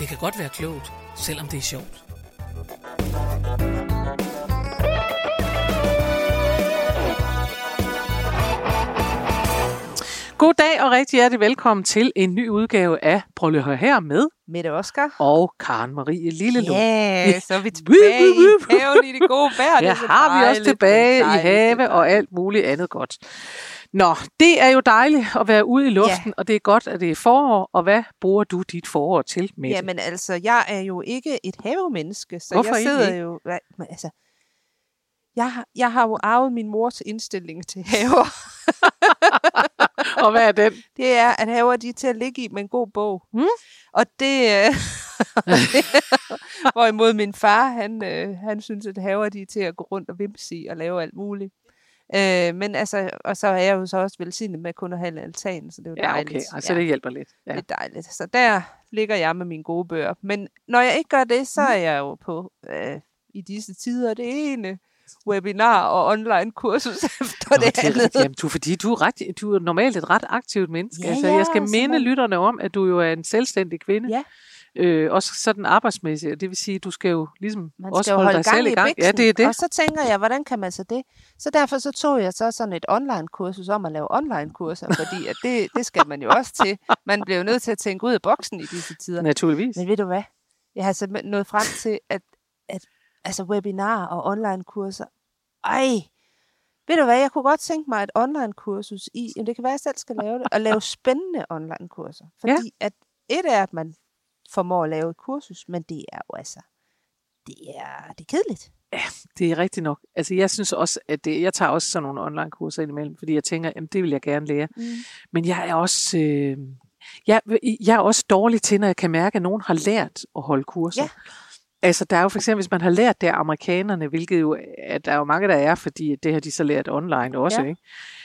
Det kan godt være klogt, selvom det er sjovt. God dag og rigtig hjertelig velkommen til en ny udgave af Prøv lige at høre her med Mette Oskar. og Karen Marie Lillelund. Ja, så er vi tilbage i haven i det gode vejr. Det Ja, har vi også tilbage i have og alt muligt andet godt. Nå, det er jo dejligt at være ude i luften, Ja. og det er godt, at det er forår. Og hvad bruger du dit forår til, Mette? Jamen altså, jeg er jo ikke et havemenneske, så Hvorfor jeg sidder ikke? jo... Altså, jeg, har- jeg har jo arvet min mors indstilling til haver. og hvad er den? Det er, at haver de er til at ligge i med en god bog. Mm. Og det... Øh, hvorimod min far, han, øh, han synes, at haver de er til at gå rundt og vimse i og lave alt muligt. Øh, men altså, og så er jeg jo så også velsignet med kun at have altan, så det er jo Ja, dejligt. okay. Altså, det hjælper lidt. Ja. Det er dejligt. Så der ligger jeg med mine gode bøger. Men når jeg ikke gør det, så Mm. er jeg jo på øh, i disse tider det ene webinar og online kursus efter Nå, det det er andet. Jamen, du, fordi du er, ret, du er normalt et ret aktivt menneske. Ja, altså, ja, jeg skal så minde lytterne om, at du jo er en selvstændig kvinde. Ja. Øh, også sådan arbejdsmæssigt. og Det vil sige, at du skal jo ligesom Man også skal jo holde, holde dig gang selv i gang. biksen. Ja, det er det. Og så tænker jeg, hvordan kan man så det? Så derfor så tog jeg så sådan et online-kursus om at lave online-kurser, fordi at det, det skal man jo også til. Man bliver jo nødt til at tænke ud af boksen i disse tider. Naturligvis. Men ved du hvad? Jeg har simpelthen nået frem til, at, at altså webinarer og online-kurser, ej, ved du hvad, jeg kunne godt tænke mig et online-kursus i, jamen det kan være, at jeg selv skal lave det, og lave spændende online-kurser. Fordi ja. at et er, at man formår at lave et kursus, men det er jo altså, det er, det er kedeligt. Det er rigtigt nok. Altså, jeg synes også, at det, jeg tager også sådan nogle online-kurser indimellem, fordi jeg tænker, jamen, det vil jeg gerne lære. Mm. Men jeg er også... Øh, jeg, jeg er også dårlig til, når jeg kan mærke, at nogen har lært at holde kurser. Ja. Altså, der er jo for eksempel, hvis man har lært det af amerikanerne, hvilket jo, at der er jo mange, der er, fordi det har de så lært online også, Ja. ikke?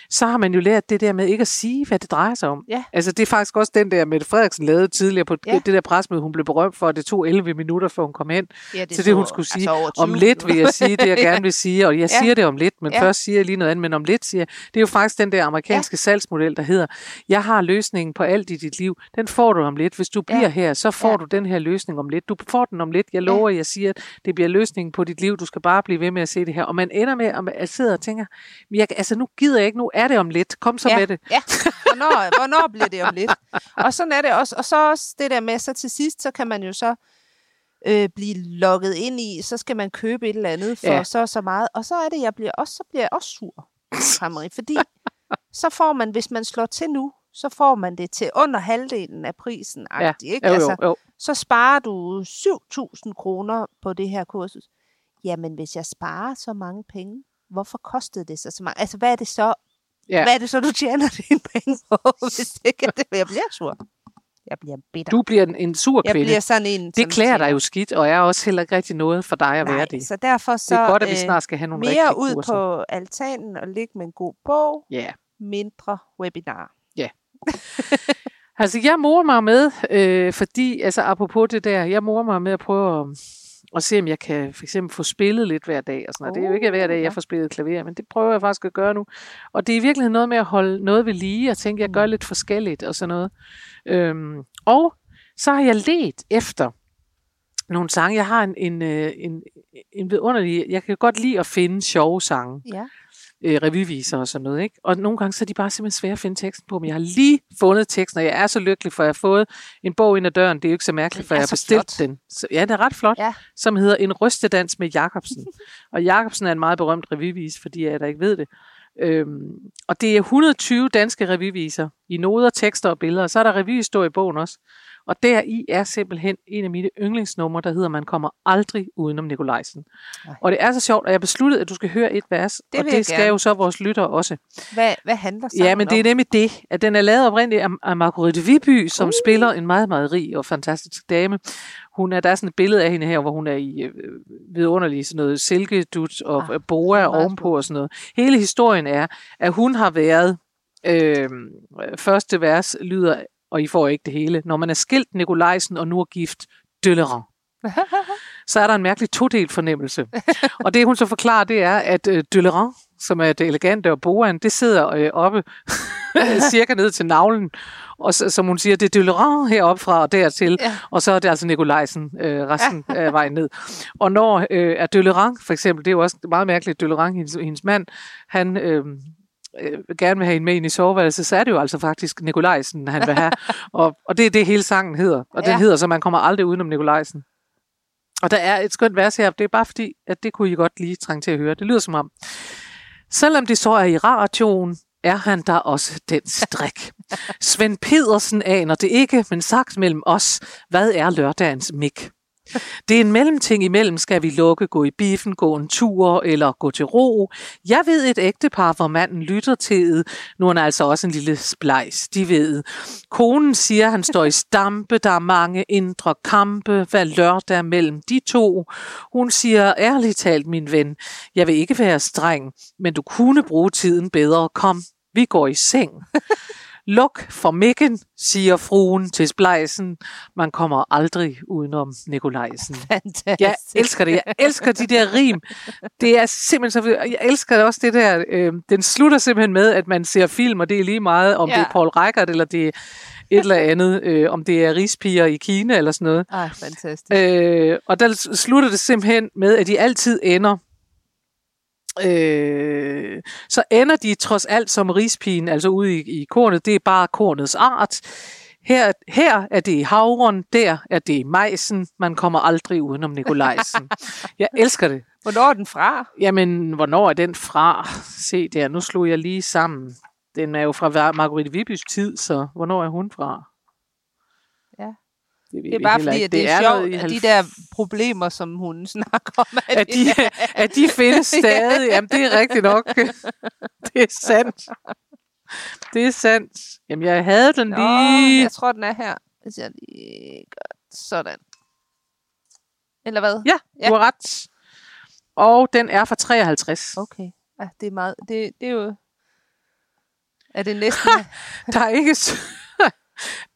Så har man jo lært det der med ikke at sige, hvad det drejer sig om. Ja. Altså, det er faktisk også den der, Mette Frederiksen lavede tidligere på Ja. det der presmøde, hun blev berømt for, at det tog 11 minutter, før hun kom hen Ja, til det, hun skulle sige. over Om 20 lidt vil jeg sige det, jeg gerne vil sige, og jeg Ja. siger det om lidt, men Ja. først siger jeg lige noget andet, men om lidt siger jeg, det er jo faktisk den der amerikanske salgsmodel, der hedder, jeg har løsningen på alt i dit liv, den får du om lidt. Hvis du bliver Ja. her, så får Ja. du den her løsning om lidt. Du får den om lidt, jeg lover, jeg siger, at det bliver løsningen på dit liv, du skal bare blive ved med at se det her. Og man ender med, at sidder og tænker, "Men jeg, altså nu gider jeg ikke, nu er det om lidt, kom så ja, med det. Ja, hvornår, hvornår bliver det om lidt? Og sådan er det også. Og så også det der med, så til sidst, så kan man jo så øh, blive logget ind i, så skal man købe et eller andet for Ja. så og så meget. Og så er det, jeg bliver også, så bliver jeg også sur, Marie, fordi så får man, hvis man slår til nu, så får man det til under halvdelen af prisen. Ja. Ikke? Jo, Altså, jo, jo. så sparer du 7.000 kroner på det her kursus. Jamen, hvis jeg sparer så mange penge, hvorfor kostede det så så meget? Altså, hvad er det så, Ja. hvad er det så, du tjener dine penge på, hvis det ikke er det? Jeg bliver sur. Jeg bliver bitter. Du bliver en, en sur jeg kvinde. bliver sådan en, det klæder dig jo skidt, og er også heller ikke rigtig noget for dig at være Nej, det. så derfor så det er godt, at vi øh, snart skal have nogle mere ud kurser. på altanen og ligge med en god bog, Ja. mindre webinar. Altså, jeg morer mig med, øh, fordi, altså apropos det der, jeg morer mig med at prøve at, at se, om jeg kan for eksempel få spillet lidt hver dag. Og sådan noget. Det er jo ikke hver dag, Uh, jeg får spillet klaver, men det prøver jeg faktisk at gøre nu. Og det er i virkeligheden noget med at holde noget ved lige, og tænke, at jeg gør Mm. lidt forskelligt og sådan noget. Øhm, og så har jeg let efter nogle sange. Jeg har en, en, øh, en, en vidunderlig, jeg kan godt lide at finde sjove sange Ja. Øh, revyviser og sådan noget. Ikke? Og nogle gange så er de bare simpelthen svære at finde teksten på, men jeg har lige fundet teksten, og jeg er så lykkelig, for jeg har fået en bog ind ad døren. Det er jo ikke så mærkeligt, for jeg har bestilt flot. den. Så, ja, den er ret flot, Ja. som hedder En rystedans med Jacobsen. og Jacobsen er en meget berømt revyvis, fordi jeg der ikke ved det. Øhm, og det er 120 danske revyviser i noder, tekster og billeder. Og så er der revyhistorie i bogen også. Og deri er simpelthen en af mine yndlingsnumre, der hedder Man kommer aldrig udenom Nikolajsen. Nej. Og det er så sjovt, at jeg besluttede, at du skal høre et vers, Det og vil jeg det skal gerne. jo så vores lyttere også. Hvad, hvad handler sangen Ja, men det er nemlig det, at den er lavet oprindeligt af, af Marguerite Viby, som uh. spiller en meget, meget rig og fantastisk dame. Hun er, der er sådan et billede af hende her, hvor hun er i øh, vidunderlig sådan noget silkedut og Ah, boa det ovenpå og sådan noget. Hele historien er, at hun har været, øh, første vers lyder, og I får ikke det hele, når man er skilt Nikolajsen og nu er gift Dølleran så er der en mærkelig todelt fornemmelse. og det hun så forklarer, det er, at øh, Dølleran, som er det elegante og boaen, det sidder øh, oppe cirka ned til navlen. Og så, som hun siger, det er Dølleran heroppe fra og dertil, Ja. og så er det altså Nikolajsen øh, resten af vejen ned. Og når øh, er Dølleran, for eksempel, det er jo også meget mærkeligt, Dølleran, hendes, hendes mand, han... Øh, øh, gerne vil have hende med ind i soveværelset, så er det jo altså faktisk Nikolajsen, han vil have. og, og det er det, hele sangen hedder. Og. Ja. den hedder, så man kommer aldrig udenom Nikolajsen. Og der er et skønt vers her, det er bare fordi, at det kunne I godt lige trænge til at høre. Det lyder som om, selvom det så er i radioen, er han der også den strik. Svend Pedersen aner det ikke, men sagt mellem os, hvad er lørdagens mik? Det er en mellemting imellem, skal vi lukke, gå i biffen, gå en tur eller gå til ro. Jeg ved et ægtepar, hvor manden lytter til det. Nu er han altså også en lille splejs, de ved. Konen siger, han står i stampe, der er mange indre kampe, hvad lørdag er mellem de to. Hun siger, ærligt talt, min ven, jeg vil ikke være streng, men du kunne bruge tiden bedre. Kom, vi går i seng. Luk for mikken, siger fruen til splejsen. Man kommer aldrig udenom Nikolajsen. Fantastisk. Jeg elsker det. Jeg elsker de der rim. Det er simpelthen så... Jeg elsker også det der... Øh, den slutter simpelthen med, at man ser film, og det er lige meget, om ja. det er Paul Reichert, eller det er et eller andet, øh, om det er rispiger i Kina, eller sådan noget. Ej, fantastisk. Øh, og der slutter det simpelthen med, at de altid ender. Øh, så ender de trods alt som rispigen, altså ude i, i kornet. Det er bare kornets art. Her, her er det i havren, der er det i majsen. Man kommer aldrig udenom Nikolajsen. Jeg elsker det. Hvornår er den fra? Jamen, hvornår er den fra? Se der, nu slog jeg lige sammen. Den er jo fra Marguerite Vibys tid, så hvornår er hun fra? Ja. ved Det er bare fordi, at det er, noget i sjovt, at de 90'erne. der problemer, som hun snakker om, at, at de, at de findes stadig. Jamen, det er rigtigt nok. Det er sandt. Det er sandt. Jamen, jeg havde den Nå, lige. jeg tror, den er her. Hvis jeg lige gør sådan. Eller hvad? Ja, du har ret. Og den er fra 53. Okay. Ja, det er meget... Det, det er jo... Er det næsten... Der er ikke...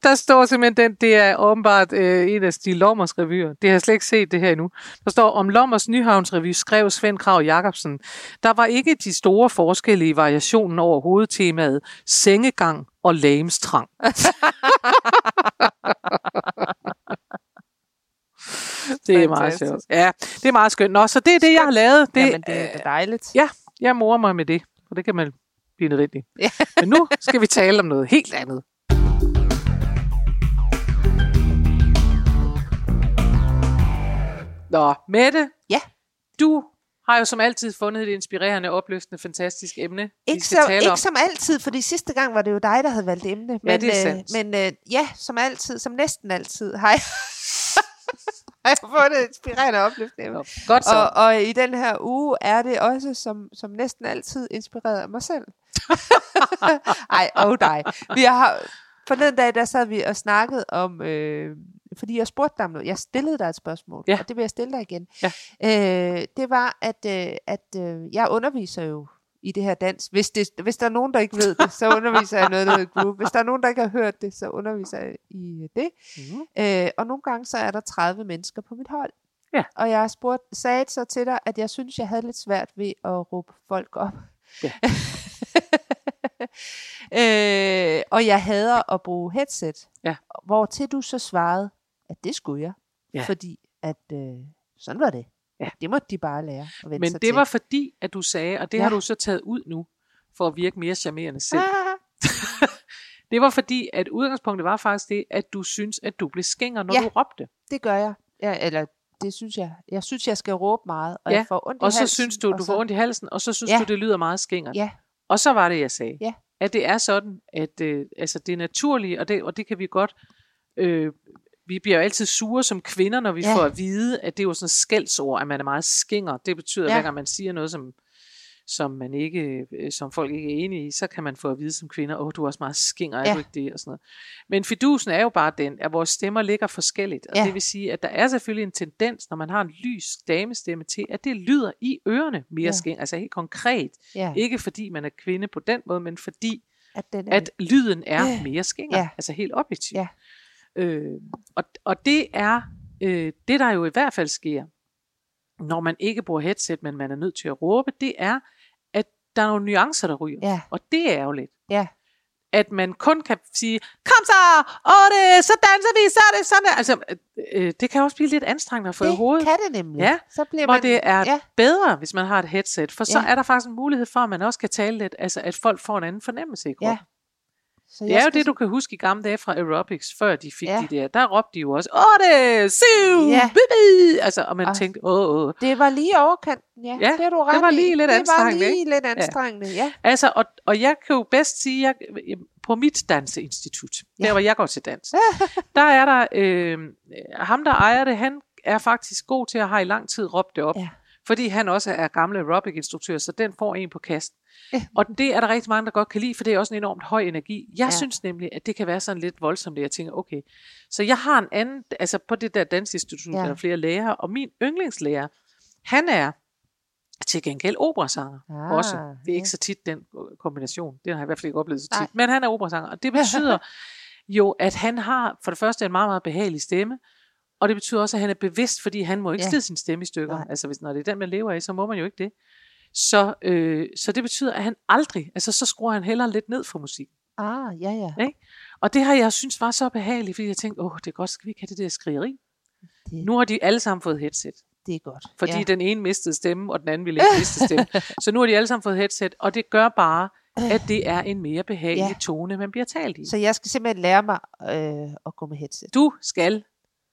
Der står simpelthen, den, det er åbenbart øh, en af Stig Lommers revyer. Det har jeg slet ikke set det her endnu. Der står, om Lommers Nyhavns revy skrev Svend Krav Jacobsen. Der var ikke de store forskelle i variationen over hovedtemaet sengegang og lægemstrang. det er meget sjovt. Ja, det er meget skønt. Nå, så det er det, jeg har lavet. Det, Jamen, det er dejligt. Ja. jeg morer mig med det, og det kan man blive nødvendigt. Ja. Men nu skal vi tale om noget helt andet. Nå, Mette. Ja. Du har jo som altid fundet et inspirerende, opløftende, fantastisk emne, vi Ikke, tale ikke om. som altid, fordi sidste gang var det jo dig, der havde valgt emne. Men, det er øh, sandt. men øh, ja, som altid, som næsten altid, har jeg, har jeg fundet et inspirerende opløftende emne. Nå, Godt så. Og, og i den her uge er det også, som, som næsten altid, inspireret af mig selv. Ej, og dig. Vi har, forleden dag, der sad vi og snakkede om, øh, fordi jeg spurgte dig om noget. Jeg stillede dig et spørgsmål, Ja. og det vil jeg stille dig igen. Ja. Øh, det var, at, øh, at øh, jeg underviser jo i det her dans. Hvis, det, hvis der er nogen, der ikke ved det, så underviser jeg noget, der hedder groove. Hvis der er nogen, der ikke har hørt det, så underviser jeg i det. Mhm. Øh, og nogle gange så er der 30 mennesker på mit hold. Ja. Og jeg har spurgt, sagde så til dig, at jeg synes, jeg havde lidt svært ved at råbe folk op. Ja. øh, og jeg hader at bruge headset. Ja. Hvor til du så svarede, at det skulle jeg. Ja. Fordi at øh, sådan var det. Ja. Det måtte de bare lære at vende Men det til. var fordi, at du sagde, og det Ja. har du så taget ud nu, for at virke mere charmerende selv. Ah, Det var fordi, at udgangspunktet var faktisk det, at du synes, at du blev skænger, når Ja. du råbte. det gør jeg. Ja, eller det synes jeg. Jeg synes, jeg skal råbe meget, og Ja, jeg får ondt i Og så halsen, synes du, og du så- får ondt i halsen, og så synes Ja. du, det lyder meget skængert. Ja, Og så var det, jeg sagde. Ja. At det er sådan, at øh, altså det er naturligt, og det, og det kan vi godt øh, vi bliver jo altid sure som kvinder, når vi Ja. får at vide, at det er jo sådan et skældsord, at man er meget skinger. Det betyder, at Ja. hver gang man siger noget, som, som, man ikke, øh, som folk ikke er enige i, så kan man få at vide som kvinder, åh, du er også meget skinger, er Ja. du ikke det? Og sådan noget. Men fidusen er jo bare den, at vores stemmer ligger forskelligt. Og Ja. det vil sige, at der er selvfølgelig en tendens, når man har en lys damestemme til, at det lyder i ørerne mere Ja. ja. skinger. Altså helt konkret. Ja, Ikke fordi man er kvinde på den måde, men fordi at den er, at lyden er Ja. mere skinger, Ja. altså helt objektivt. Ja. Øh, og, og det er øh, det, der jo i hvert fald sker, når man ikke bruger headset, men man er nødt til at råbe, det er, at der er nogle nuancer, der ryger. Ja, Og det er ærgerligt. ja, At man kun kan sige, kom så, og det, så danser vi, så er det sådan der. Altså, øh, det kan også blive lidt anstrengende at få i det hovedet. kan det nemlig. Ja, så bliver Hvor man, det er ja, bedre, hvis man har et headset, for så Ja. er der faktisk en mulighed for, at man også kan tale lidt, altså at folk får en anden fornemmelse i kroppen. ja. Så Det er jo det, du kan huske i gamle dage fra aerobics, før de fik Ja. ja. de der. Der råbte de jo også, åh det, siv, Ja. ja. bibi. Altså, og man Og- tænkte, åh, åh. Det var lige overkanten, ja. Ja, det, er du ret var i. lige lidt Det var anstrengende, lige lidt anstrengende, ja. Altså, og, og jeg kan jo bedst sige, jeg, på mit danseinstitut, Ja. der hvor jeg går til dans, der er der, øh, ham der ejer det, han er faktisk god til at have i lang tid råbt det op. Ja. Fordi han også er gamle aerobic-instruktør, så den får en på kasten. Ja. Og det er der rigtig mange, der godt kan lide, for det er også en enormt høj energi. Jeg Ja. synes nemlig, at det kan være sådan lidt voldsomt, at jeg tænker, okay. Så jeg har en anden, altså på det der dansinstitut, Ja. der er flere lærere, og min yndlingslærer, han er til gengæld operasanger Ah, også. Det er ja. ikke så tit den kombination. Det har jeg i hvert fald ikke oplevet så tit. Nej. Men han er operasanger, og det betyder jo, at han har for det første en meget, meget behagelig stemme, og det betyder også, at han er bevidst, fordi han må ikke ja. slide sin stemme i stykker. Nej. Altså hvis, når det er den, man lever af, så må man jo ikke det. Så, øh, så det betyder, at han aldrig, altså så skruer han hellere lidt ned for musik. Ah, ja, ja. Og det har jeg synes var så behageligt, fordi jeg tænkte, åh, det er godt, skal vi ikke have det der skrigeri? Det, Nu har de alle sammen fået headset. det er godt. Fordi ja. den ene mistede stemme, og den anden ville ikke miste stemme. Så nu har de alle sammen fået headset, og det gør bare, at det er en mere behagelig ja. tone, man bliver talt i. Så jeg skal simpelthen lære mig øh, at gå med headset. Du skal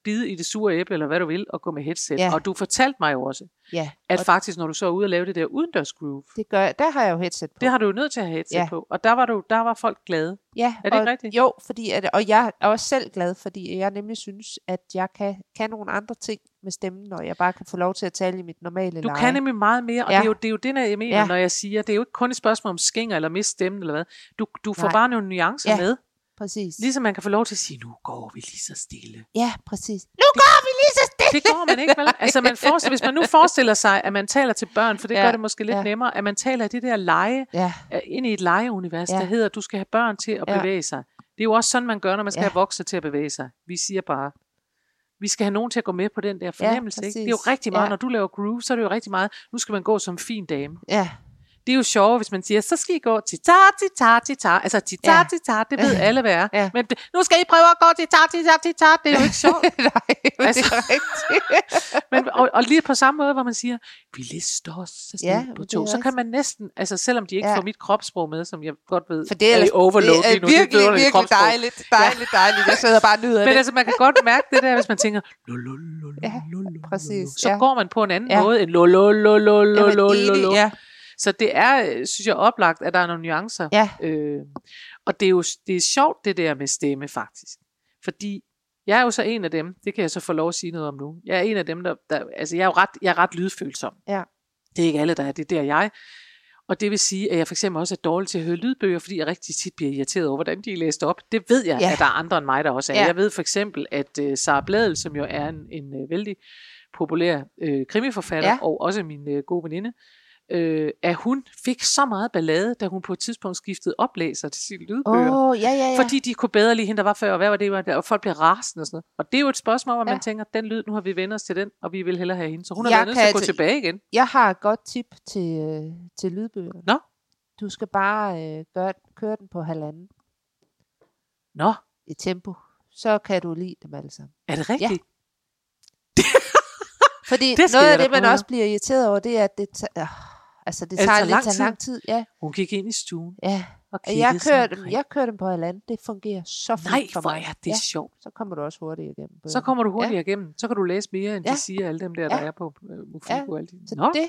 bide i det sure æble, eller hvad du vil, og gå med headset. Ja. Og du fortalte mig jo også, Ja, at og faktisk, når du så er ude og lave det der udendørs groove, det gør jeg. Der har jeg jo headset på. det har du jo nødt til at have headset Ja. på. Og der var, du, der var folk glade. Ja, Er det og, ikke rigtigt? Jo, fordi at, og jeg er også selv glad, fordi jeg nemlig synes, at jeg kan, kan nogle andre ting med stemmen, når jeg bare kan få lov til at tale i mit normale Du leje. kan nemlig meget mere, og Ja. det, er jo, det er jo det, jeg mener, Ja. når jeg siger, det er jo ikke kun et spørgsmål om skinger eller mist stemmen eller hvad. Du, du får Nej. bare nogle nuancer ja. med. Præcis. Ligesom man kan få lov til at sige, nu går vi lige så stille. Ja, præcis. Nu går vi lige så stille! Det går man ikke, vel? Altså, man forestiller, hvis man nu forestiller sig, at man taler til børn, for det Ja, ja, gør det måske lidt ja. ja. nemmere, at man taler i det der lege, Ja, øh, ind i et legeunivers, Ja. ja. der hedder, at du skal have børn til at Ja. bevæge sig. Det er jo også sådan, man gør, når man skal Ja. ja. have voksne til at bevæge sig. Vi siger bare, vi skal have nogen til at gå med på den der fornemmelse. ikke? Det er jo rigtig meget, Ja. når du laver groove, så er det jo rigtig meget, nu skal man gå som en fin dame. ja, Det er jo sjovt, hvis man siger, så skal I gå tita, tita, tita. Altså tita, Ja. tita, det ved alle, hvad er. Ja. Men det, nu skal I prøve at gå tita, tita, tita. Det er jo ikke sjovt. nej, men Altså- det er rigtigt. Men, og, og lige på samme måde, hvor man siger, vi lister os afsted Ja, men på det to, er så kan man næsten, altså selvom de ikke Ja. får mit kropssprog med, som jeg godt ved, For det er, i overload det er lige nu, det virkelig, vidunderlige virkelig kropssprog. dejligt, dejligt, dejligt. Jeg sidder bare og nyder Men det. altså, man kan godt mærke det der, hvis man tænker, Ja, præcis, så går man på en anden måde end lo, lo, lo, lo, lo, lo, lo, Så det er, øh, synes jeg, oplagt, at der er nogle nuancer. ja, Øh, og det er jo det er sjovt, det der med stemme, faktisk. Fordi jeg er jo så en af dem, det kan jeg så få lov at sige noget om nu. Jeg er en af dem, der, der altså jeg er jo ret, jeg er ret lydfølsom. Ja. Det er ikke alle, der er det, er der jeg. Og det vil sige, at jeg for eksempel også er dårlig til at høre lydbøger, fordi jeg rigtig tit bliver irriteret over, hvordan de er læst op. Det ved jeg, Ja. at der er andre end mig, der også er. Ja. Jeg ved for eksempel, at uh, Sara Bladel, som jo er en, en uh, vældig populær uh, krimiforfatter, Ja. og også min uh, gode veninde, øh, at hun fik så meget ballade, da hun på et tidspunkt skiftede oplæser til sine lydbøger. Oh, ja, ja, ja. Fordi de kunne bedre lide hende, der var før, og hvad var det, og folk bliver rasende og sådan noget. Og det er jo et spørgsmål, hvor Ja. man tænker, den lyd, nu har vi vendt os til den, og vi vil hellere have hende. Så hun har Jeg været nødt til at gå tilbage igen. Jeg har et godt tip til, øh, til lydbøgerne. Nå. Du skal bare øh, gøre, køre den på halvanden Nå, i tempo. Så kan du lide dem alle sammen. er det rigtigt? Fordi Det noget af det, man også bliver irriteret over, det er, at det, tager, øh, altså det det tager tager lidt lang tid? Ja, Hun gik ind i stuen ja. og Jeg kører, dem, jeg kører dem på halvanden. Det fungerer så fint Nej, for mig. er det ja, sjovt. så kommer du også hurtigt igennem. Så kommer du hurtigere igennem. Så kan du læse mere, end Ja. de siger, alle dem der, der Ja. er på uh, Mofibo. Ja. alle de. Så det,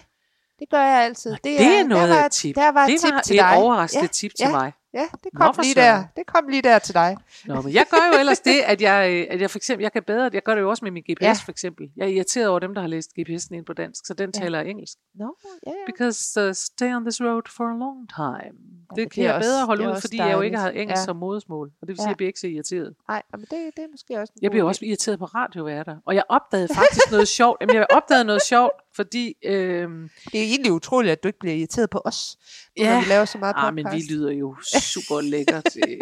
det gør jeg altid. Nå, det er noget der var, et tip. Der var et det tip var til et dig. overraskende Ja, tip til ja. mig. Ja, det Nå, kom for lige der. Det kom lige der til dig. Nå, men jeg gør jo ellers det, at jeg, øh, at jeg for eksempel, jeg kan bedre, jeg gør det jo også med min GPS Ja. for eksempel. Jeg er irriteret over dem, der har læst GPS'en ind på dansk, så den Ja. taler engelsk. Nå, ja, ja. Because uh, stay on this road for a long time. det det kan jeg også- bedre holde ud, fordi jeg jo ikke har dejligt. engelsk Ja. som modersmål. Og det vil sige, Ja. at jeg bliver ikke så irriteret. Nej, men det, det er måske også Jeg bliver også irriteret på radioværter. Og jeg opdagede faktisk noget sjovt. Jamen, jeg opdagede noget sjovt, fordi... Øhm, Det er egentlig utroligt, at du ikke bliver irriteret på os, når Ja. vi laver så meget podcast. ah, men vi lyder jo super lækkert. Øh,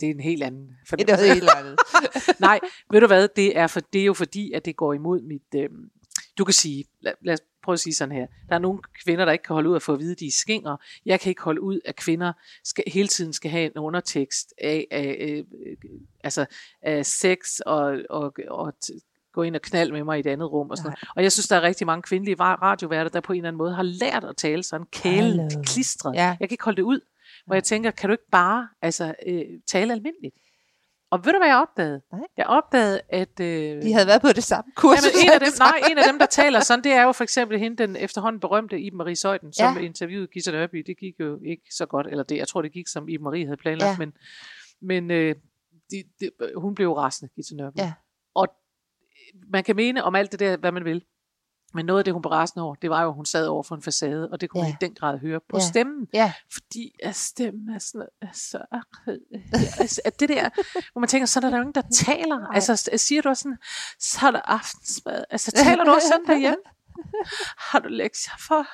det er en helt anden Det er fornemmelse. helt andet. Nej, ved du hvad, det er, for, det er jo fordi, at det går imod mit... Øhm, du kan sige, lad, lad os prøve at sige sådan her. Der er nogle kvinder, der ikke kan holde ud at få at vide, at de er skinger. Jeg kan ikke holde ud, at kvinder skal, hele tiden skal have en undertekst af, af, øh, øh, altså, af sex og, og, og gå ind og knald med mig i et andet rum. Og, sådan noget. og jeg synes, der er rigtig mange kvindelige ra- radioværter, der på en eller anden måde har lært at tale sådan kælen, klistret. Ja. Jeg kan ikke holde det ud. Hvor jeg tænker, kan du ikke bare altså, øh, tale almindeligt? Og ved du, hvad jeg opdagede? Nej. Jeg opdagede, at... Øh, De havde været på det samme kursus. Jamen, en af dem, nej, en af dem, der taler sådan, det er jo for eksempel hende, den efterhånden berømte Iben Marie Søjden, som Ja. interviewede Gita Nørby. Det gik jo ikke så godt, eller det, jeg tror, det gik, som Iben Marie havde planlagt, Ja. men, men øh, de, de, hun blev jo rasende, Gita Nørby. Ja. Man kan mene om alt det der, hvad man vil, men noget af det, hun blev rasende over, det var jo, at hun sad over for en facade, og det kunne Ja. man i den grad høre på Ja. stemmen, Ja, fordi at stemmen er sådan er så altså, at det der, hvor man tænker, så er der jo ingen, der taler. Nej. Altså, siger du også sådan, så er der aftensmad. Altså, taler du også sådan derhjemme? Har du lektier for?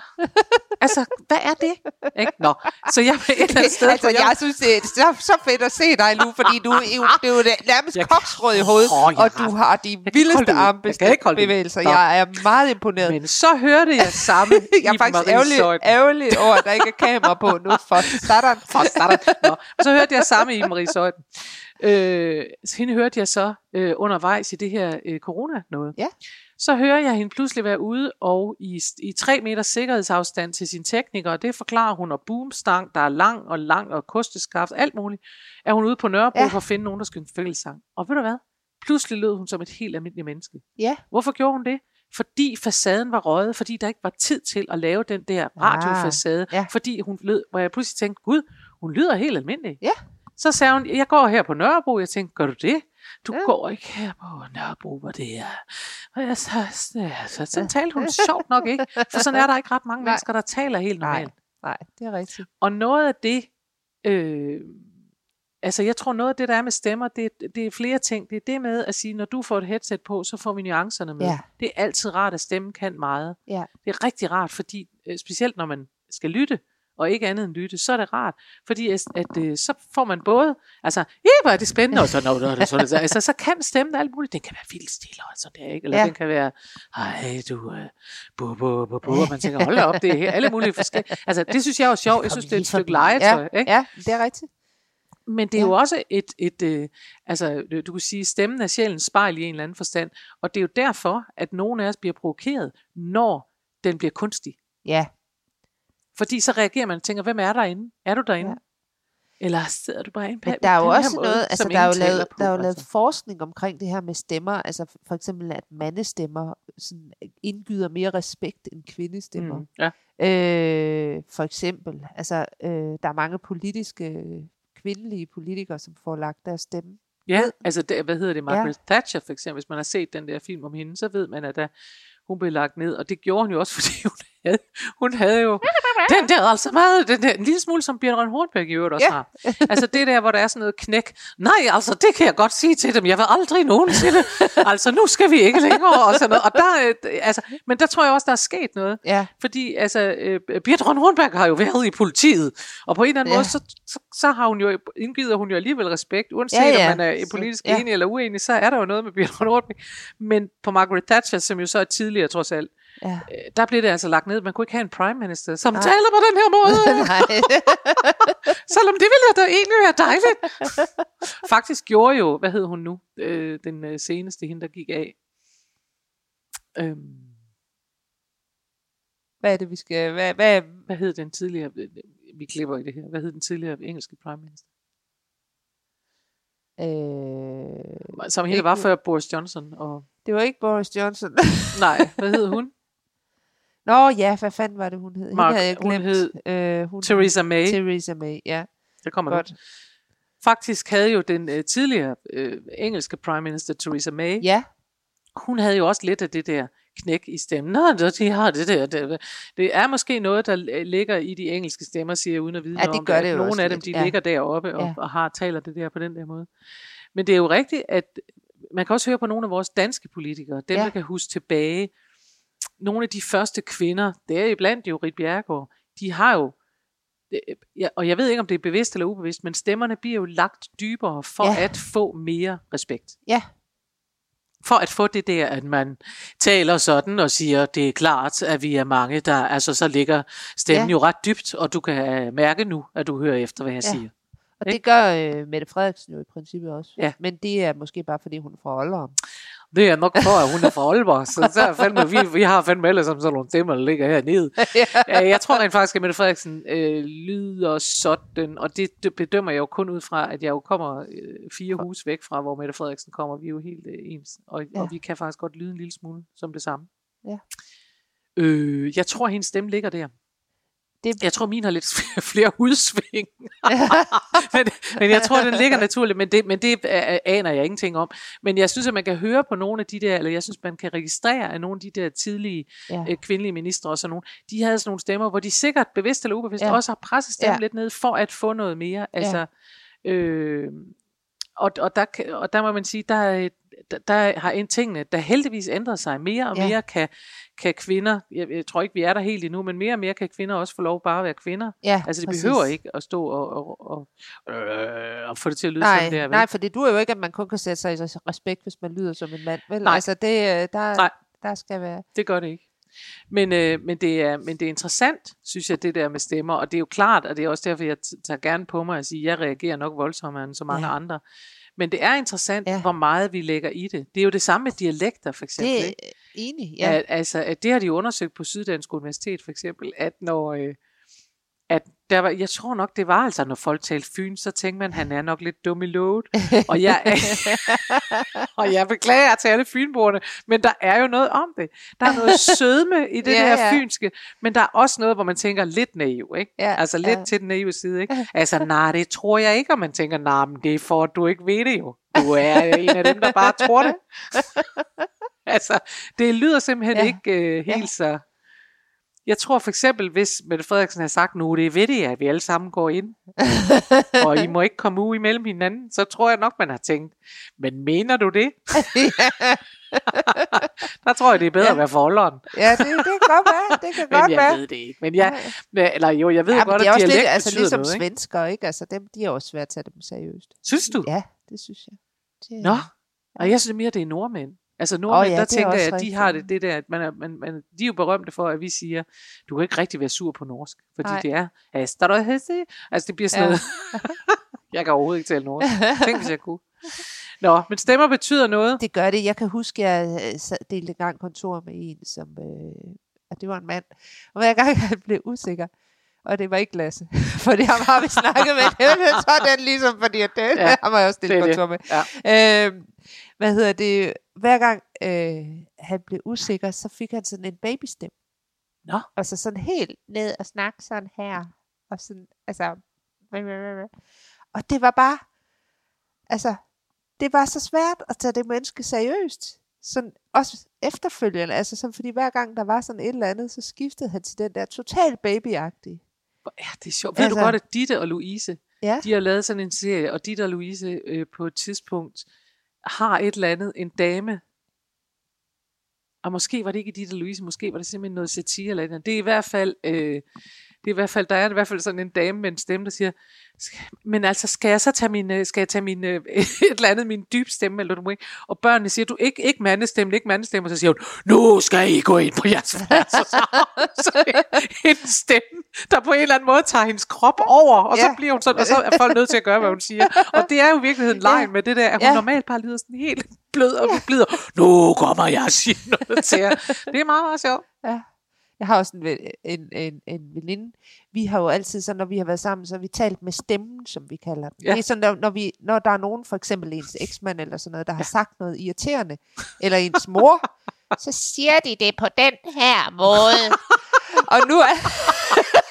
altså, hvad er det? Ikke? Nå, så jeg er et eller andet sted, altså, jeg synes, det er så, så fedt at se dig nu, fordi du er jo, det er jo nærmest Jeg- koksrød i hovedet, jeg og du har de vildeste. Jeg armbevægelser. Nå. Jeg er meget imponeret. Men så hørte jeg samme jeg er faktisk ærgerlig, ærgerlig over, at der ikke er kamera på nu, for satan. For starter. Nå, og så hørte jeg samme i Marie Søjden. Øh, så hende hørte jeg så øh, undervejs i det her øh, corona noget. Ja. Så hører jeg hende pludselig være ude og i, i tre meter sikkerhedsafstand til sin tekniker, og det forklarer hun, og boomstang, der er lang og lang, og kosteskaft, alt muligt, er hun ude på Nørrebro Ja. for at finde nogen, der skal fællessang. Og ved du hvad? Pludselig lød hun som et helt almindeligt menneske. Ja, Hvorfor gjorde hun det? Fordi facaden var røget, fordi der ikke var tid til at lave den der radiofacade, ja. fordi hun lød, hvor jeg pludselig tænkte, gud, hun lyder helt almindelig. Ja. Så sagde hun, jeg går her på Nørrebro. Jeg tænkte, gør du det? Du Ja. går ikke her på Nørrebro, hvor det er. Og jeg så, så, så talte hun sjovt nok ikke, for sådan er der ikke ret mange Nej. mennesker, der taler helt Nej. normalt. nej, det er rigtigt. Og noget af det, øh, altså jeg tror noget af det, der er med stemmer, det, det er flere ting. Det er det med at sige, når du får et headset på, så får vi nuancerne med. Ja. Det er altid rart, at stemmen kan meget. Ja. Det er rigtig rart, fordi øh, specielt når man skal lytte, og ikke andet end lytte, så er det rart, fordi at, at øh, så får man både, altså, hvor er det spændende, og så, nå, nå, nå, så, så, altså, så kan stemmen alt muligt, den kan være vildt stille, og sådan der, ikke? eller Ja. den kan være, hej, du, øh, bu, bu, bu, bu, og man tænker, hold da op, det er alle mulige forskellige, altså, det synes jeg er jo sjovt, jeg synes, det er et stykke legetøj, Ja, ikke? ja, det er rigtigt. Men det er Ja. jo også et, et øh, altså du kan sige, stemmen er sjælens spejl i en eller anden forstand, og det er jo derfor, at nogle af os bliver provokeret, når den bliver kunstig. Ja, Fordi så reagerer man og tænker, hvem er derinde? Er du derinde? Ja. Eller sidder du bare inde på Men der er jo også måde, noget, altså der er jo lavet, på, der er jo lavet altså. forskning omkring det her med stemmer, altså for eksempel at mandestemmer sådan indgyder mere respekt end kvindestemmer. Mm, ja. Øh, for eksempel, altså øh, der er mange politiske, kvindelige politikere, som får lagt deres stemme. ja, altså det, hvad hedder det, Margaret ja. Thatcher for eksempel, hvis man har set den der film om hende, så ved man, at da hun blev lagt ned, og det gjorde hun jo også, fordi hun havde, hun havde jo den der altså meget, den der, en lille smule som Bjørn Hornbæk i øvrigt også Ja. har. Altså det der, hvor der er sådan noget knæk. Nej, altså det kan jeg godt sige til dem. Jeg vil aldrig nogensinde. altså nu skal vi ikke længere. Og sådan noget. Og der, øh, altså, men der tror jeg også, der er sket noget. Ja, Fordi altså, øh, Bjørn Hornberg har jo været i politiet, og på en eller anden Ja. måde, så, så, så har hun jo, indgivet hun jo alligevel respekt, uanset Ja, ja, om man er politisk ja. enig eller uenig, så er der jo noget med Bjørn Hornberg. Men på Margaret Thatcher, som jo så er tidligere trods alt, ja. øh, der blev det altså lagt ned. Man kunne ikke have en prime minister, som Nej. taler på den her måde. Nej. Selvom det ville da egentlig være dejligt. Faktisk gjorde jo, hvad hed hun nu, øh, den øh, seneste, hende der gik af. Øhm, Hvad er det, vi skal... Hvad, hvad, hvad hed den tidligere, øh, vi klipper i det her, hvad hed den tidligere engelske prime minister? øh, Som Ikke var før Boris Johnson. Og, det var ikke Boris Johnson. nej, hvad hed hun? Nå ja, hvad fanden var det, hun hed? Mark- havde jeg hun glemt. hed øh, hun, Theresa May. Theresa May, ja. det kommer Godt. nu. Faktisk havde jo den øh, tidligere øh, engelske prime minister Theresa May, Ja, hun havde jo også lidt af det der knæk i stemmen. Nå, det- de har det der. Det, det er måske noget, der ligger i de engelske stemmer, siger jeg, uden at vide Ja, det om gør det jo Nogle af dem, lidt, de ja. ligger deroppe og, Ja. og har taler det der på den der måde. Men det er jo rigtigt, at man kan også høre på nogle af vores danske politikere, dem, Ja. der kan huske tilbage, nogle af de første kvinder, det er iblandt jo Rit Bjergård, de har jo, og jeg ved ikke, om det er bevidst eller ubevidst, men stemmerne bliver jo lagt dybere for Ja. at få mere respekt. ja, For at få det der, at man taler sådan og siger, det er klart, at vi er mange, der, altså så ligger stemmen Ja. jo ret dybt, og du kan øh, mærke nu, at du hører efter, hvad jeg Ja. siger. og det gør øh, Mette Frederiksen jo i princippet også. Ja. Men det er måske bare, fordi hun er fra Aalborg. Det er nok for, at hun er fra Aalborg, så, så er fandme, vi, vi har fandme alle sammen sådan nogle stemmer, der ligger hernede. Øh, Jeg tror rent faktisk, at Mette Frederiksen øh, lyder sådan, og det, det bedømmer jeg jo kun ud fra, at jeg jo kommer øh, fire hus væk fra, hvor Mette Frederiksen kommer. Vi er jo helt øh, ens, og, ja. Ja. og vi kan faktisk godt lyde en lille smule som det samme. Ja. Øh, jeg tror, at hendes stemme ligger der. Det- Jeg tror, min har lidt flere udsving. men, men jeg tror, den ligger naturligt, men det, men det øh, aner jeg ingenting om. Men jeg synes, at man kan høre på nogle af de der, eller jeg synes, man kan registrere, at nogle af de der tidlige ja. øh, kvindelige ministre og sådan nogle, de havde sådan nogle stemmer, hvor de sikkert bevidst eller ubevidst ja. Ja. også har presset stemmen ja. Ja. lidt ned for at få noget mere. Altså, øh, og, og, der, og der må man sige, der, er- der, der har en tingene, der heldigvis ændret sig mere og Ja. mere kan, kan kvinder, jeg, jeg tror ikke vi er der helt endnu, men mere og mere kan kvinder også få lov bare at være kvinder. ja Altså de præcis. behøver ikke at stå og, og, og, øh, og få det til at lyde Nej, sådan der. vel? nej, for det duer jo ikke, at man kun kan sætte sig i respekt, hvis man lyder som en mand. Vel? Nej. Altså, det, øh, der, Nej. der skal være... Det gør det ikke. Men, øh, men, det er, men det er interessant, synes jeg, det der med stemmer. Og det er jo klart, og det er også derfor, jeg tager gerne på mig at sige, at jeg reagerer nok voldsommere end så mange Ja. andre. Men det er interessant, ja. Hvor meget vi lægger i det. Det er jo det samme med dialekter, for eksempel. Det er enig, ja. At, altså, at det har de undersøgt på Syddansk Universitet, for eksempel, at når... Øh, at der var, jeg tror nok, det var altså, når folk talte fyn, så tænkte man, han er nok lidt dum i lovet. og, jeg, og jeg beklager til alle fynboerne, men der er jo noget om det. Der er noget sødme i det Ja, der ja. fynske, men der er også noget, hvor man tænker lidt naiv, ikke? Ja, altså lidt ja. til den naive side, ikke? Altså, nej, det tror jeg ikke, og man tænker, nej, men det er for, at du ikke ved det jo. Du er en af dem, der bare tror det. altså, det lyder simpelthen ja. Ja. ikke øh, helt Ja. så... Jeg tror for eksempel, hvis Mette Frederiksen havde sagt, nu det er ved det, at vi alle sammen går ind, og I må ikke komme ud imellem hinanden, så tror jeg nok, man har tænkt, men mener du det? Der tror jeg, det er bedre ja. Ja. at være forholderen. ja, det, det kan godt være. Det kan Men godt jeg være. ved det ikke. Men jeg, men, eller jo, jeg ved ja, ja, godt, det er at også dialekt lidt, altså ligesom noget, ikke? svensker, ikke? Altså dem, de er også svært at tage dem seriøst. Synes du? Ja, det synes jeg. Det, Nå, og jeg synes mere, det er nordmænd. Altså nordmænd, oh, ja, der er tænker jeg, at de har det, det der, at man er, man, man, de er jo berømte for, at vi siger, du kan ikke rigtig være sur på norsk, fordi Nej. det er, altså det bliver sådan Ja. noget, jeg kan overhovedet ikke tale norsk, tænk hvis jeg kunne. Nå, men stemmer betyder noget. Det gør det. Jeg kan huske, at jeg øh, delte en gang kontor med en, som, øh, at det var en mand. Og hver gang han blev usikker, og det var ikke Lasse, fordi ham har vi snakket med, så er den ligesom, fordi at det, Ja, ham har jeg også det. kontor med. Ja. Øh, hvad hedder det? Hver gang øh, han blev usikker, så fik han sådan en babystemme. Nå. Altså sådan helt ned og snakke sådan her. Og sådan, altså... Og det var bare... Altså, det var så svært at tage det menneske seriøst. Sådan, også efterfølgende, altså sådan, fordi hver gang der var sådan et eller andet, så skiftede han til den der total babyagtige. Ja, det er sjovt. Ved du Altså- godt, at Ditte og Louise, Ja. de har lavet sådan en serie, og Ditte og Louise øh, på et tidspunkt har et eller andet, en dame, og måske var det ikke Ditte og Louise, måske var det simpelthen noget satire eller andet. Det er i hvert fald, øh, det er i hvert fald, der er i hvert fald sådan en dame med en stemme, der siger, "Skal- men altså, skal jeg så tage min, øh, skal jeg tage min, øh, et eller andet, min dyb stemme, eller ikke, og børnene siger, du ikke, ikke mandestemme, ikke mandestemme, og så siger hun, nu skal I gå ind på jeres så, så en stemme, der på en eller anden måde tager hendes krop over, og så Ja. bliver hun sådan, og så er folk nødt til at gøre, hvad hun siger. Og det er jo i virkeligheden lejen med det der, at hun Ja. normalt bare lyder sådan helt blød og blid, nu kommer jeg og siger noget til jer. Det er meget, meget sjovt. Jeg har også en, en, en, en veninde. Vi har jo altid, så når vi har været sammen, så har vi talt med stemmen, som vi kalder den. Ja. Det er sådan, når, når, vi, når der er nogen, for eksempel ens eksmand eller sådan noget, der har sagt noget irriterende, eller ens mor, så siger de det på den her måde. og nu er...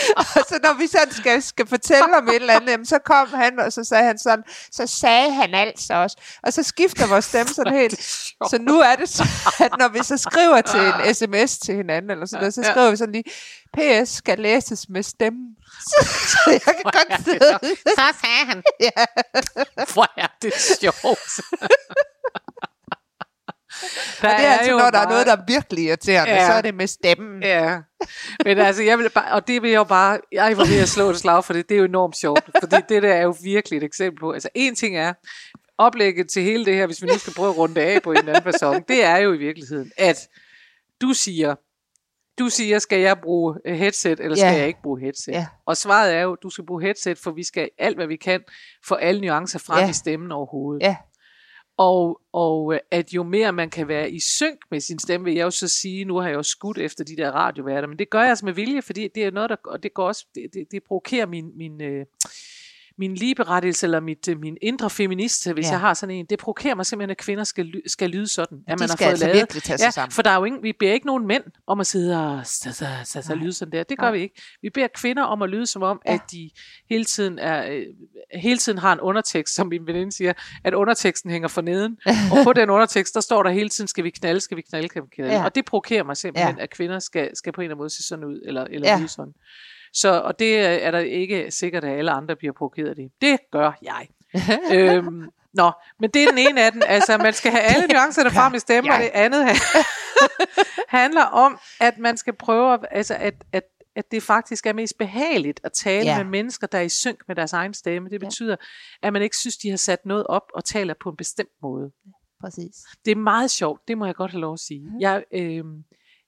og så når vi sådan skal, skal fortælle om et eller andet, jamen, så kom han, og så sagde han sådan, så sagde han altså også. Og så skifter vores stemme sådan helt. Så nu er det så, at når vi så skriver til en sms til hinanden, eller sådan noget, så skriver vi sådan lige, PS skal læses med stemmen. Så, så jeg kan godt sidde. Så sagde han. Ja. Hvor er det sjovt. Og det er altså, når der er noget, der er virkelig irriterende, Ja. så er det med stemmen. Ja, men altså, jeg vil bare, og det vil jeg jo bare, jeg ved at slå et slag for det, det er jo enormt sjovt, fordi det der er jo virkelig et eksempel på, altså en ting er, oplægget til hele det her, hvis vi nu skal prøve at runde af på en eller anden person, det er jo i virkeligheden, at du siger, du siger, skal jeg bruge øh, headset, eller skal Ja. jeg ikke bruge headset? Ja. Og svaret er jo, du skal bruge headset, for vi skal alt, hvad vi kan, få alle nuancer frem Ja. i stemmen overhovedet. Ja. Og, og øh, at jo mere man kan være i synk med sin stemme, vil jeg jo så sige, nu har jeg jo skudt efter de der radioværter, men det gør jeg altså med vilje, fordi det er noget, der, og det går også, det, det, det provokerer min, min, øh, min ligeberettigelse, eller mit, øh, min indre feminist, hvis Ja. jeg har sådan en, det provokerer mig simpelthen, at kvinder skal, skal lyde sådan, at De man har fået altså lavet. virkelig tage sig ja, sammen. for der er jo ingen, vi beder ikke nogen mænd om at sidde og så, så, så, så lyde sådan der. Det gør Nej. vi ikke. Vi beder kvinder om at lyde som om, Ja. at de hele tiden, er, øh, hele tiden har en undertekst, som min veninde siger, at underteksten hænger for neden. og på den undertekst, der står der hele tiden, skal vi knalde, skal vi knalde, skal vi knalde. Ja. Og det provokerer mig simpelthen, Ja. at kvinder skal, skal på en eller anden måde se sådan ud, eller, eller ja. lyde sådan. Så, og det øh, er der ikke sikkert, at alle andre bliver provokeret af det. Det gør jeg. øhm, nå, men det er den ene af den. Altså, man skal have alle nuancerne frem i stemmen, og det andet handler om, at man skal prøve, at, altså, at, at, at det faktisk er mest behageligt at tale Ja. ja. med mennesker, der er i synk med deres egen stemme. Det Ja. betyder, at man ikke synes, de har sat noget op og taler på en bestemt måde. Præcis. Det er meget sjovt, det må jeg godt have lov at sige. Mhm. Jeg, øh,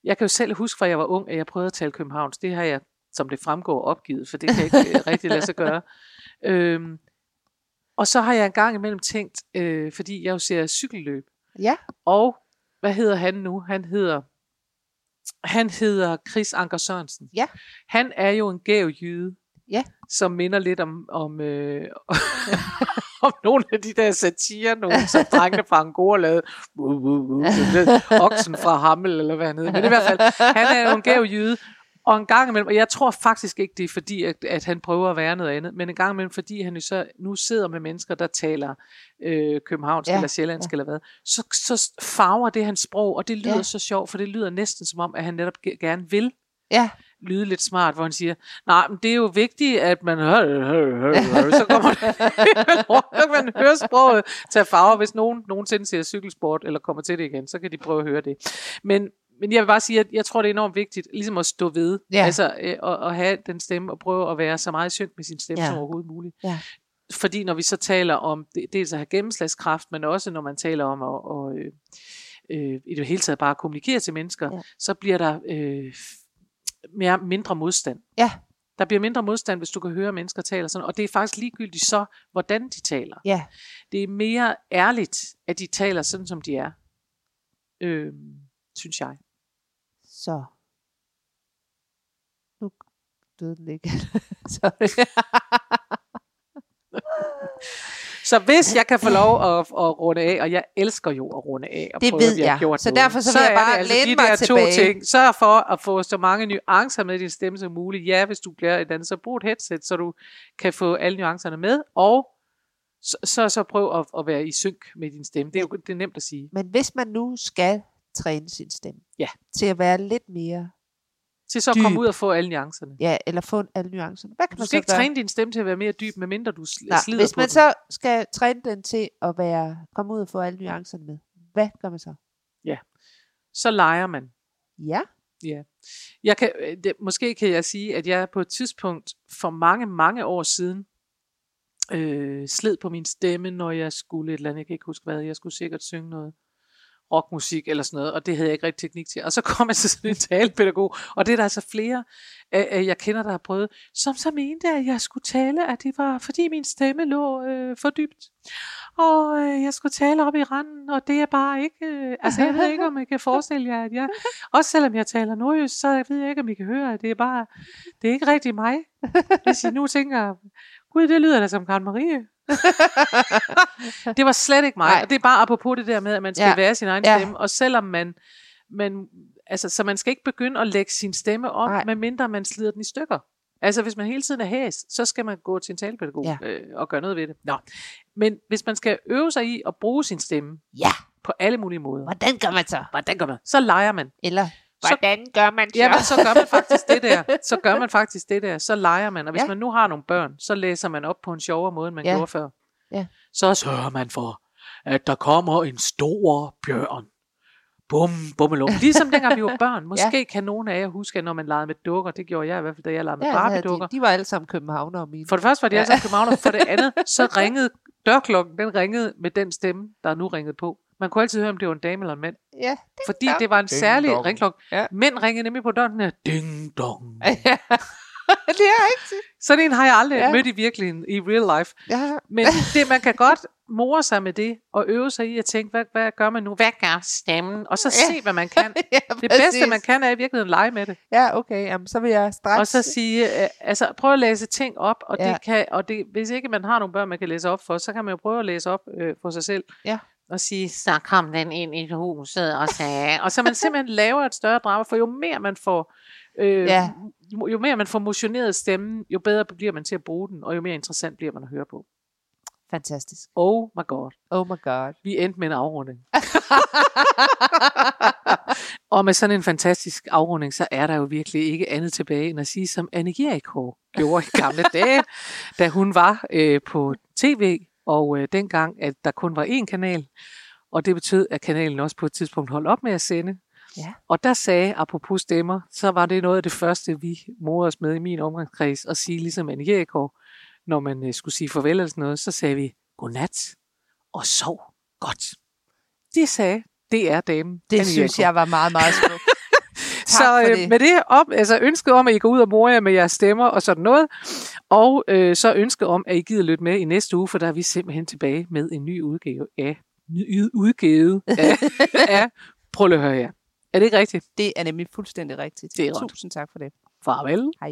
jeg kan jo selv huske, fra jeg var ung, at jeg prøvede at tale københavns. Det har jeg, som det fremgår, opgivet, for det kan ikke øh, rigtig lade sig gøre. Øhm, og så har jeg engang imellem tænkt, øh, fordi jeg jo ser cykelløb, Ja. og hvad hedder han nu? Han hedder, han hedder Chris Anker Sørensen. Ja. Han er jo en gæv jyde, Ja. som minder lidt om, om, øh, om nogle af de der satire, nogle som drengene fra Angora lavede. Uh, uh, uh, Oksen fra Hammel, eller hvad han hedder. Men i hvert fald, han er jo en gæv jyde. Og en gang imellem, og jeg tror faktisk ikke, det er fordi, at, at han prøver at være noget andet, men en gang imellem, fordi han jo så nu sidder med mennesker, der taler øh, københavnsk Ja, eller sjællandsk ja. eller hvad, så, så farver det hans sprog, og det lyder Ja. så sjovt, for det lyder næsten som om, at han netop ge- gerne vil Ja. lyde lidt smart, hvor han siger, nej, men det er jo vigtigt, at man hører, hører, hører, så kommer kan man høre sproget tage farver, hvis nogen nogensinde ser cykelsport, eller kommer til det igen, så kan de prøve at høre det. Men, men jeg vil bare sige, at jeg tror, det er enormt vigtigt, ligesom at stå ved, Ja. altså øh, at, at have den stemme, og prøve at være så meget synk med sin stemme Ja. som overhovedet muligt. Ja. Fordi når vi så taler om, det- dels at have gennemslagskraft, men også når man taler om at, og, øh, øh, i det hele taget bare at kommunikere til mennesker, ja. så bliver der øh, mere, mindre modstand. Ja. Der bliver mindre modstand, hvis du kan høre mennesker tale sådan, og det er faktisk ligegyldigt så, hvordan de taler. Ja. Det er mere ærligt, at de taler sådan, som de er. Øh, synes jeg. Så. Nu døde den ikke. Sorry. Så hvis jeg kan få lov at, at runde af, og jeg elsker jo at runde af, og Det prøve, ved at vi har jeg. gjort Så noget, derfor så vil jeg er det bare altså læne de mig der tilbage. to ting. Sørg for at få så mange nuancer med din stemme som muligt. Ja, hvis du bliver et andet, så brug et headset, så du kan få alle nuancerne med, og så, så, så prøv at, at være i synk med din stemme. Det er jo det er nemt at sige. Men hvis man nu skal træne sin stemme Ja. til at være lidt mere, Til så at Dyb. komme ud og få alle nuancerne. ja, eller få alle nuancerne, hvad kan Du man skal så ikke gøre? træne din stemme til at være mere dyb, medmindre du sl- Nej, slider hvis på man den. så skal træne den til at være, komme ud og få alle nuancerne med, hvad gør man så? så leger man. Ja, Ja. Jeg kan, øh, det, måske kan jeg sige, at jeg på et tidspunkt for mange, mange år siden øh, sled på min stemme, når jeg skulle et eller andet, jeg kan ikke huske hvad, jeg skulle sikkert synge noget rockmusik eller sådan noget, og det havde jeg ikke rigtig teknik til. Og så kom jeg til sådan en talepædagog, og det er der altså flere, øh, øh, jeg kender, der har prøvet, som så mente, at jeg skulle tale, at det var, fordi min stemme lå øh, for dybt. Og øh, jeg skulle tale op i randen, og det er bare ikke, øh, altså jeg ved ikke, om I kan forestille jer, at jeg, også selvom jeg taler nordjysk, så ved jeg ikke, om I kan høre, at det er bare, det er ikke rigtig mig. Hvis I nu tænker, gud, det lyder da som Karen Marie det var slet ikke mig. Nej. Og det er bare apropos det der med, at man skal Ja. være sin egen Ja. stemme. Og selvom man, man, altså, så man skal ikke begynde at lægge sin stemme om, Nej. medmindre man slider den i stykker. Altså, hvis man hele tiden er hæs, så skal man gå til en talepædagog Ja. øh, og gøre noget ved det. Nå. Men hvis man skal øve sig i at bruge sin stemme Ja, på alle mulige måder, hvordan gør man så? hvordan gør man? Så leger man. Eller, hvordan gør man så? Jamen, så gør man faktisk det der. Så gør man faktisk det der. Så leger man. Og hvis Ja. man nu har nogle børn, så læser man op på en sjovere måde, end man Ja. gjorde før. Ja. Så sørger man for, at der kommer en stor bjørn. Bum, bummelum. Ligesom dengang vi var børn. Måske ja. kan nogen af jer huske, når man legede med dukker, det gjorde jeg i hvert fald, da jeg legede med Ja, Barbie-dukker. de, de var alle sammen københavnere mine. For det første var de Ja. alle sammen københavner, for det andet, så ringede dørklokken, den ringede med den stemme, der er nu ringet på. Man kunne altid høre, om det var en dame eller en mand. Ja, Fordi dong. det var en Ding særlig dong. ringklokke. Ja. Mænd ringede nemlig på døren, den her ding dong. ja. det er rigtigt. Sådan en har jeg aldrig Ja. ja. mødt i virkeligheden, i real life. Ja. Men det, man kan godt more sig med det, og øve sig i at tænke, hvad, hvad gør man nu? Hvad gør stemmen? Og så Ja. se, hvad man kan. ja, Det bedste, man kan, er i virkeligheden lege med det. Ja, okay. Jamen, så vil jeg straks... Og så sige, øh, altså prøv at læse ting op, og, Ja. det kan, og det, hvis ikke man har nogle børn, man kan læse op for, så kan man jo prøve at læse op øh, for sig selv. Ja. Og sige, så kom den ind i huset og sagde, og så man simpelthen laver et større drama, for jo mere man får, øh, Ja. jo, mere man får motioneret stemmen, jo bedre bliver man til at bruge den, og jo mere interessant bliver man at høre på. Fantastisk. Oh my god. Oh my god. Vi endte med en afrunding. og med sådan en fantastisk afrunding, så er der jo virkelig ikke andet tilbage end at sige, som Anne Jericho gjorde i gamle dage, da hun var øh, på tv, og øh, dengang, at der kun var én kanal, og det betød, at kanalen også på et tidspunkt holdt op med at sende. Ja. Og der sagde, apropos stemmer, så var det noget af det første, vi morede os med i min omgangskreds, at sige ligesom Anne Jericho, når man øh, skulle sige farvel eller sådan noget, så sagde vi, godnat og sov godt. Det sagde, det er damen. Det Anne synes Jericho. jeg var meget, meget smukt. Så øh, det. med det op, altså ønsket om, at I går ud og morer jer med jeres stemmer og sådan noget, og øh, så ønsket om, at I gider lytte med i næste uge, for der er vi simpelthen tilbage med en ny udgave af, ny udgave af, af Prøv at høre jer. Er det ikke rigtigt? Det er nemlig fuldstændig rigtigt. Det er ret. Tusind tak for det. Farvel. Hej.